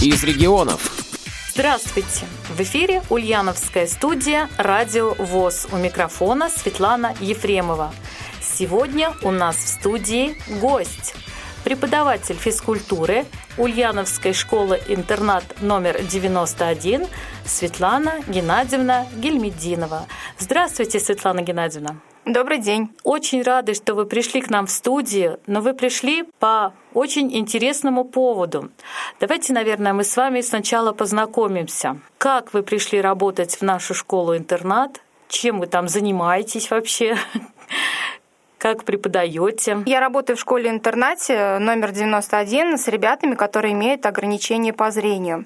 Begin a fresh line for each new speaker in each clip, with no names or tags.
из регионов.
Здравствуйте! В эфире Ульяновская студия «Радио ВОЗ». У микрофона Светлана Ефремова. Сегодня у нас в студии гость – преподаватель физкультуры Ульяновской школы-интернат номер 91 Светлана Геннадьевна Гельмединова. Здравствуйте, Светлана Геннадьевна.
Добрый день.
Очень рады, что вы пришли к нам в студию, но вы пришли по очень интересному поводу. Давайте, наверное, мы с вами сначала познакомимся. Как вы пришли работать в нашу школу-интернат? Чем вы там занимаетесь вообще? Как преподаете?
Я работаю в школе-интернате номер 91 с ребятами, которые имеют ограничения по зрению.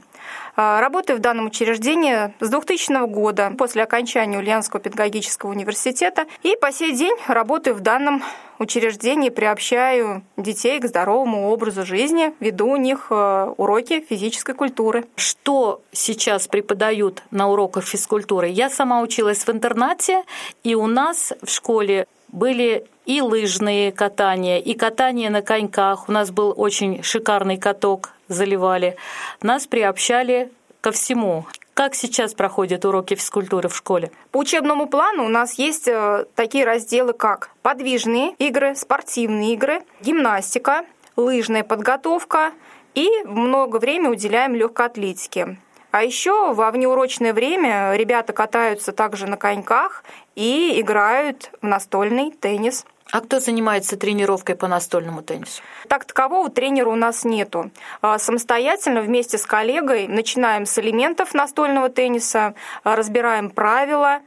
А, работаю в данном учреждении с 2000 года, после окончания Ульяновского педагогического университета. И по сей день работаю в данном учреждении, приобщаю детей к здоровому образу жизни, веду у них э, уроки физической культуры.
Что сейчас преподают на уроках физкультуры? Я сама училась в интернате, и у нас в школе были и лыжные катания, и катание на коньках. У нас был очень шикарный каток заливали, нас приобщали ко всему. Как сейчас проходят уроки физкультуры в школе?
По учебному плану у нас есть э, такие разделы, как подвижные игры, спортивные игры, гимнастика, лыжная подготовка и много времени уделяем легкой атлетике. А еще во внеурочное время ребята катаются также на коньках и играют в настольный теннис.
А кто занимается тренировкой по настольному теннису?
Так такового тренера у нас нету. А, самостоятельно вместе с коллегой начинаем с элементов настольного тенниса, а, разбираем правила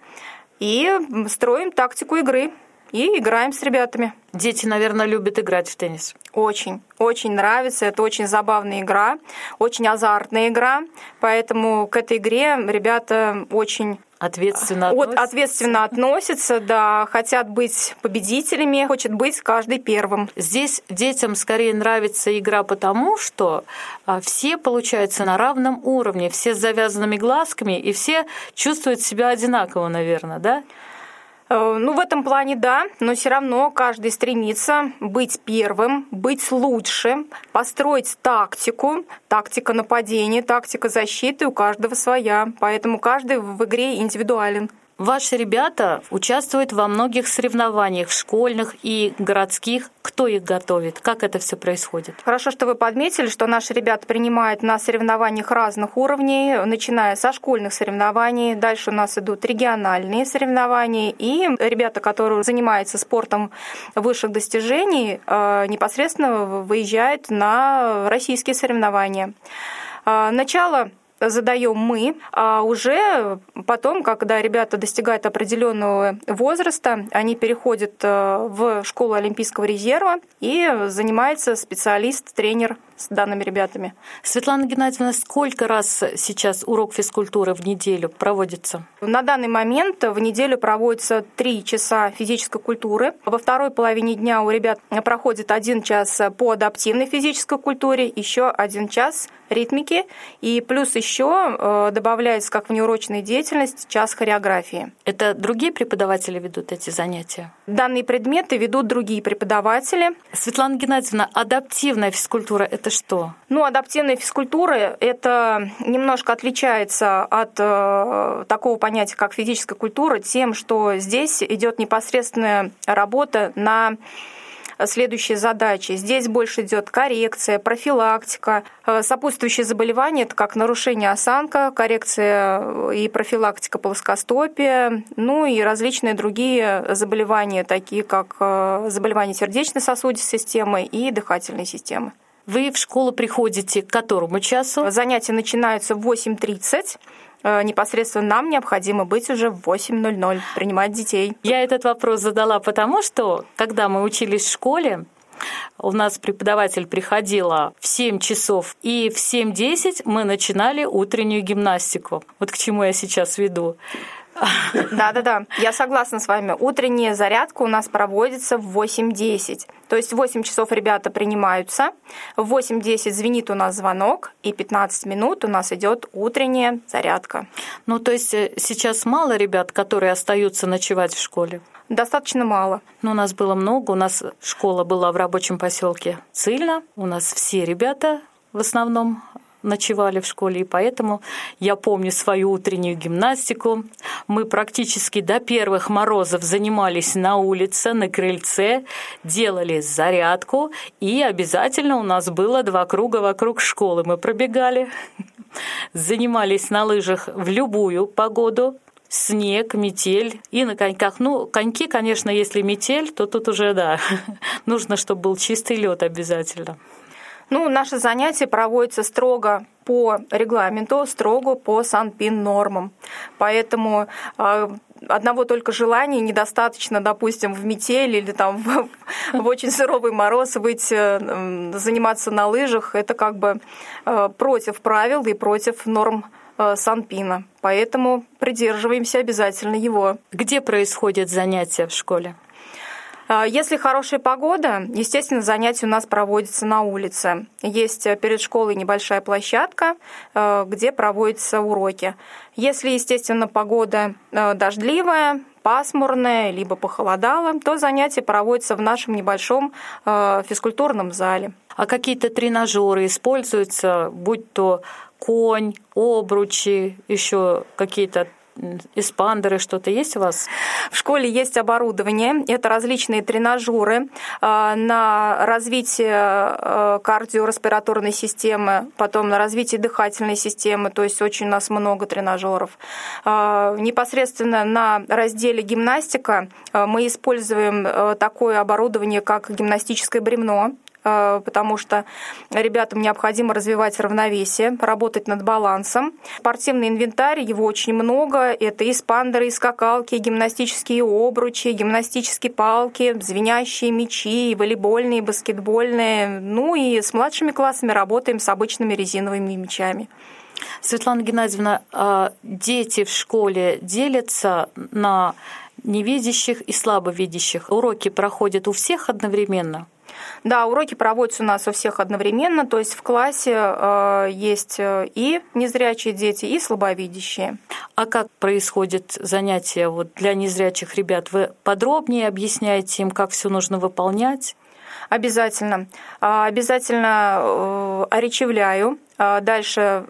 и строим тактику игры и играем с ребятами.
Дети, наверное, любят играть в теннис.
Очень, очень нравится. Это очень забавная игра, очень азартная игра. Поэтому к этой игре ребята очень
Ответственно
относятся. ответственно относятся, да, хотят быть победителями, хочет быть каждый первым.
Здесь детям скорее нравится игра потому, что а, все получаются на равном уровне, все с завязанными глазками, и все чувствуют себя одинаково, наверное, да?
Э, ну, в этом плане да, но все равно каждый стремится быть первым, быть лучшим, построить тактику, тактика нападения, тактика защиты у каждого своя, поэтому каждый в игре индивидуален.
Ваши ребята участвуют во многих соревнованиях школьных и городских. Кто их готовит? Как это все происходит?
Хорошо, что вы подметили, что наши ребята принимают на соревнованиях разных уровней, начиная со школьных соревнований. Дальше у нас идут региональные соревнования. И ребята, которые занимаются спортом высших достижений, э, непосредственно выезжают на российские соревнования. Э, начало задаем мы, а уже потом, когда ребята достигают определенного возраста, они переходят э, в школу Олимпийского резерва и занимается специалист, тренер с данными ребятами.
Светлана Геннадьевна, сколько раз сейчас урок физкультуры в неделю проводится?
На данный момент в неделю проводится три часа физической культуры. Во второй половине дня у ребят проходит один час по адаптивной физической культуре, еще один час ритмики, и плюс еще э, добавляется как внеурочная деятельность час хореографии.
Это другие преподаватели ведут эти занятия?
Данные предметы ведут другие преподаватели.
Светлана Геннадьевна, адаптивная физкультура – это что?
Ну, адаптивная физкультура – это немножко отличается от э, такого понятия, как физическая культура, тем, что здесь идет непосредственная работа на следующие задачи. Здесь больше идет коррекция, профилактика, э, сопутствующие заболевания, это как нарушение осанка, коррекция э, и профилактика плоскостопия, ну и различные другие заболевания, такие как э, заболевания сердечно-сосудистой системы и дыхательной системы.
Вы в школу приходите к которому часу?
Занятия начинаются в 8.30 э, непосредственно нам необходимо быть уже в 8.00, принимать детей.
Я этот вопрос задала потому, что когда мы учились в школе, у нас преподаватель приходила в 7 часов, и в 7.10 мы начинали утреннюю гимнастику. Вот к чему я сейчас веду.
Да-да-да, я согласна с вами. Утренняя зарядка у нас проводится в 8.10. То есть в 8 часов ребята принимаются, в 8.10 звенит у нас звонок, и 15 минут у нас идет утренняя зарядка.
Ну, то есть э, сейчас мало ребят, которые остаются ночевать в школе?
Достаточно мало.
Но у нас было много. У нас школа была в рабочем поселке Цильно. У нас все ребята в основном ночевали в школе, и поэтому я помню свою утреннюю гимнастику. Мы практически до первых морозов занимались на улице, на крыльце, делали зарядку, и обязательно у нас было два круга вокруг школы. Мы пробегали, занимались на лыжах в любую погоду, снег, метель и на коньках. Ну, коньки, конечно, если метель, то тут уже, да, нужно, чтобы был чистый лед обязательно.
Ну, наши занятия проводятся строго по регламенту, строго по санпин нормам. Поэтому э, одного только желания недостаточно, допустим, в метель или там в, в очень суровый мороз выйти, заниматься на лыжах. Это как бы э, против правил и против норм Э, Санпина. Поэтому придерживаемся обязательно его.
Где происходят занятия в школе?
Э, если хорошая погода, естественно, занятия у нас проводятся на улице. Есть э, перед школой небольшая площадка, где проводятся уроки. Если, естественно, погода дождливая, пасмурная, либо похолодало, то занятия проводятся в нашем небольшом физкультурном зале.
А какие-то тренажеры используются, будь то конь, обручи, еще какие-то эспандеры, что-то есть у вас?
В школе есть оборудование. Это различные тренажеры а, на развитие а, кардиореспираторной системы, потом на развитие дыхательной системы, то есть очень у нас много тренажеров. А, непосредственно на разделе гимнастика мы используем такое оборудование, как гимнастическое бремно. Э, потому что ребятам необходимо развивать равновесие, работать над балансом. Спортивный инвентарь, его очень много. Это и спандеры, и скакалки, и гимнастические обручи, гимнастические палки, звенящие мячи, и волейбольные, и баскетбольные. Ну и с младшими классами работаем с обычными резиновыми мячами.
Светлана Геннадьевна, а дети в школе делятся на невидящих и слабовидящих. Уроки проходят у всех одновременно?
Да, уроки проводятся у нас у всех одновременно, то есть в классе э, есть э, и незрячие дети, и слабовидящие.
А как происходит занятие вот для незрячих ребят? Вы подробнее объясняете им, как все нужно выполнять?
Обязательно. А, обязательно э, оречевляю. А, дальше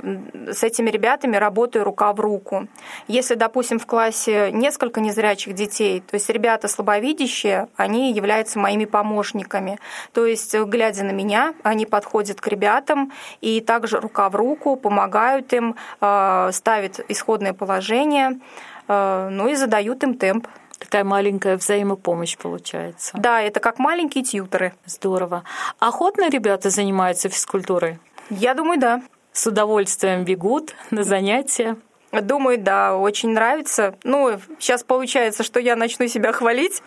с этими ребятами работаю рука в руку. Если, допустим, в классе несколько незрячих детей, то есть ребята слабовидящие, они являются моими помощниками. То есть, глядя на меня, они подходят к ребятам и также рука в руку помогают им, а, ставят исходное положение, ну и задают им темп.
Такая маленькая взаимопомощь получается.
Да, это как маленькие тьютеры.
Здорово. Охотно ребята занимаются физкультурой?
Я думаю, да.
С удовольствием бегут на занятия.
Думаю, да, очень нравится. Ну, сейчас получается, что я начну себя хвалить.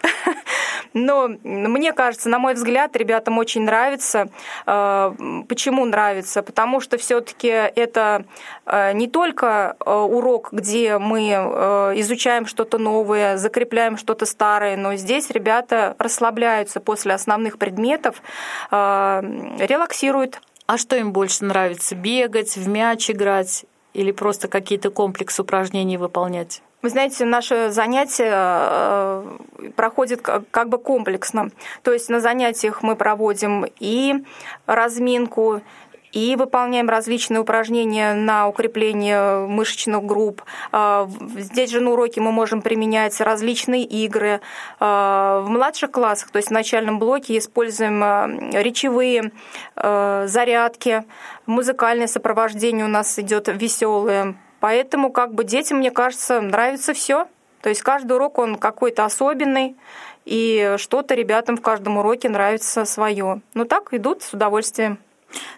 Но мне кажется, на мой взгляд, ребятам очень нравится. Э, почему нравится? Потому что все-таки это э, не только э, урок, где мы изучаем что-то новое, закрепляем что-то старое, но здесь ребята расслабляются после основных предметов, релаксируют.
А что им больше нравится? Бегать, в мяч играть или просто какие-то комплекс упражнений выполнять?
Вы знаете, наше занятие э, проходит как бы комплексно. То есть на занятиях мы проводим и разминку, и выполняем различные упражнения на укрепление мышечных групп. А, здесь же на уроке мы можем применять различные игры. А, в младших классах, то есть в начальном блоке, используем а, речевые зарядки, музыкальное сопровождение у нас идет веселое. Поэтому как бы детям, мне кажется, нравится все. То есть каждый урок он какой-то особенный, и что-то ребятам в каждом уроке нравится свое. Ну так идут с удовольствием.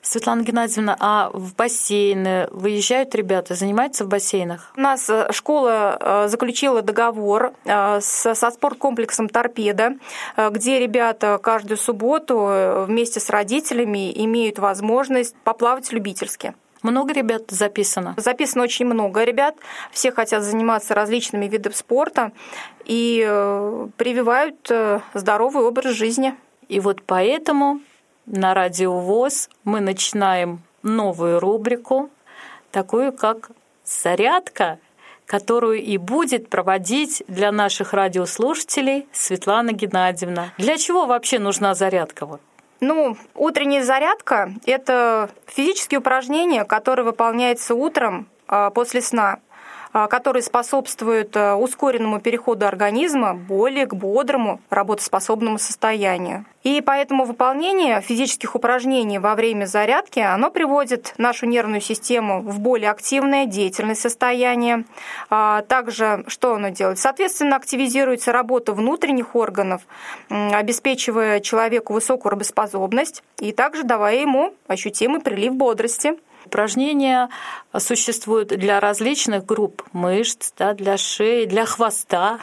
Светлана Геннадьевна, а в бассейны выезжают ребята, занимаются в бассейнах?
У нас э, школа э, заключила договор э, со спорткомплексом «Торпеда», где ребята каждую субботу вместе с родителями имеют возможность поплавать любительски.
Много ребят записано?
Записано очень много ребят. Все хотят заниматься различными видами спорта и прививают здоровый образ жизни.
И вот поэтому на Радио ВОЗ мы начинаем новую рубрику, такую как «Зарядка», которую и будет проводить для наших радиослушателей Светлана Геннадьевна. Для чего вообще нужна зарядка? Вот?
Ну, утренняя зарядка – это физические упражнения, которые выполняются утром а, после сна. А, который способствует а, ускоренному переходу организма более к бодрому, работоспособному состоянию. И поэтому выполнение физических упражнений во время зарядки, оно приводит нашу нервную систему в более активное, деятельное состояние. А, также что оно делает? Соответственно, активизируется работа внутренних органов, обеспечивая человеку высокую работоспособность и также давая ему ощутимый прилив бодрости.
Упражнения существуют для различных групп мышц, да, для шеи, для хвоста.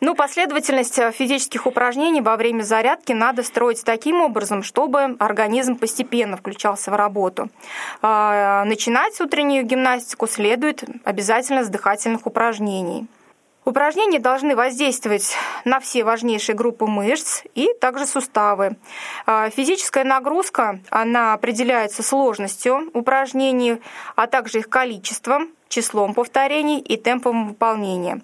Ну, последовательность физических упражнений во время зарядки надо строить таким образом, чтобы организм постепенно включался в работу. А, начинать утреннюю гимнастику следует обязательно с дыхательных упражнений. Упражнения должны воздействовать на все важнейшие группы мышц и также суставы. А, физическая нагрузка, она определяется сложностью упражнений, а также их количеством, числом повторений и темпом выполнения.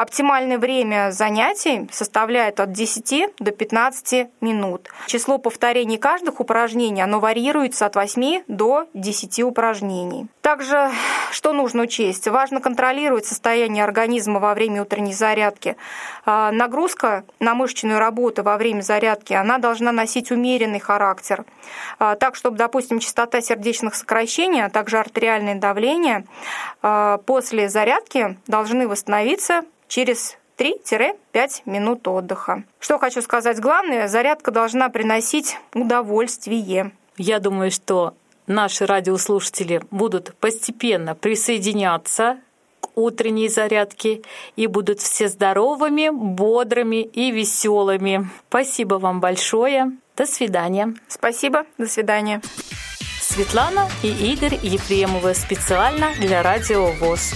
Оптимальное время занятий составляет от 10 до 15 минут. Число повторений каждых упражнений оно варьируется от 8 до 10 упражнений. Также, что нужно учесть? Важно контролировать состояние организма во время утренней зарядки. А, нагрузка на мышечную работу во время зарядки, она должна носить умеренный характер. А, так, чтобы, допустим, частота сердечных сокращений, а также артериальное давление а, после зарядки должны восстановиться через 3-5 минут отдыха. Что хочу сказать главное, зарядка должна приносить удовольствие.
Я думаю, что наши радиослушатели будут постепенно присоединяться к утренней зарядке и будут все здоровыми, бодрыми и веселыми. Спасибо вам большое. До свидания.
Спасибо. До свидания.
Светлана и Игорь Ефремовы специально для Радио ВОЗ.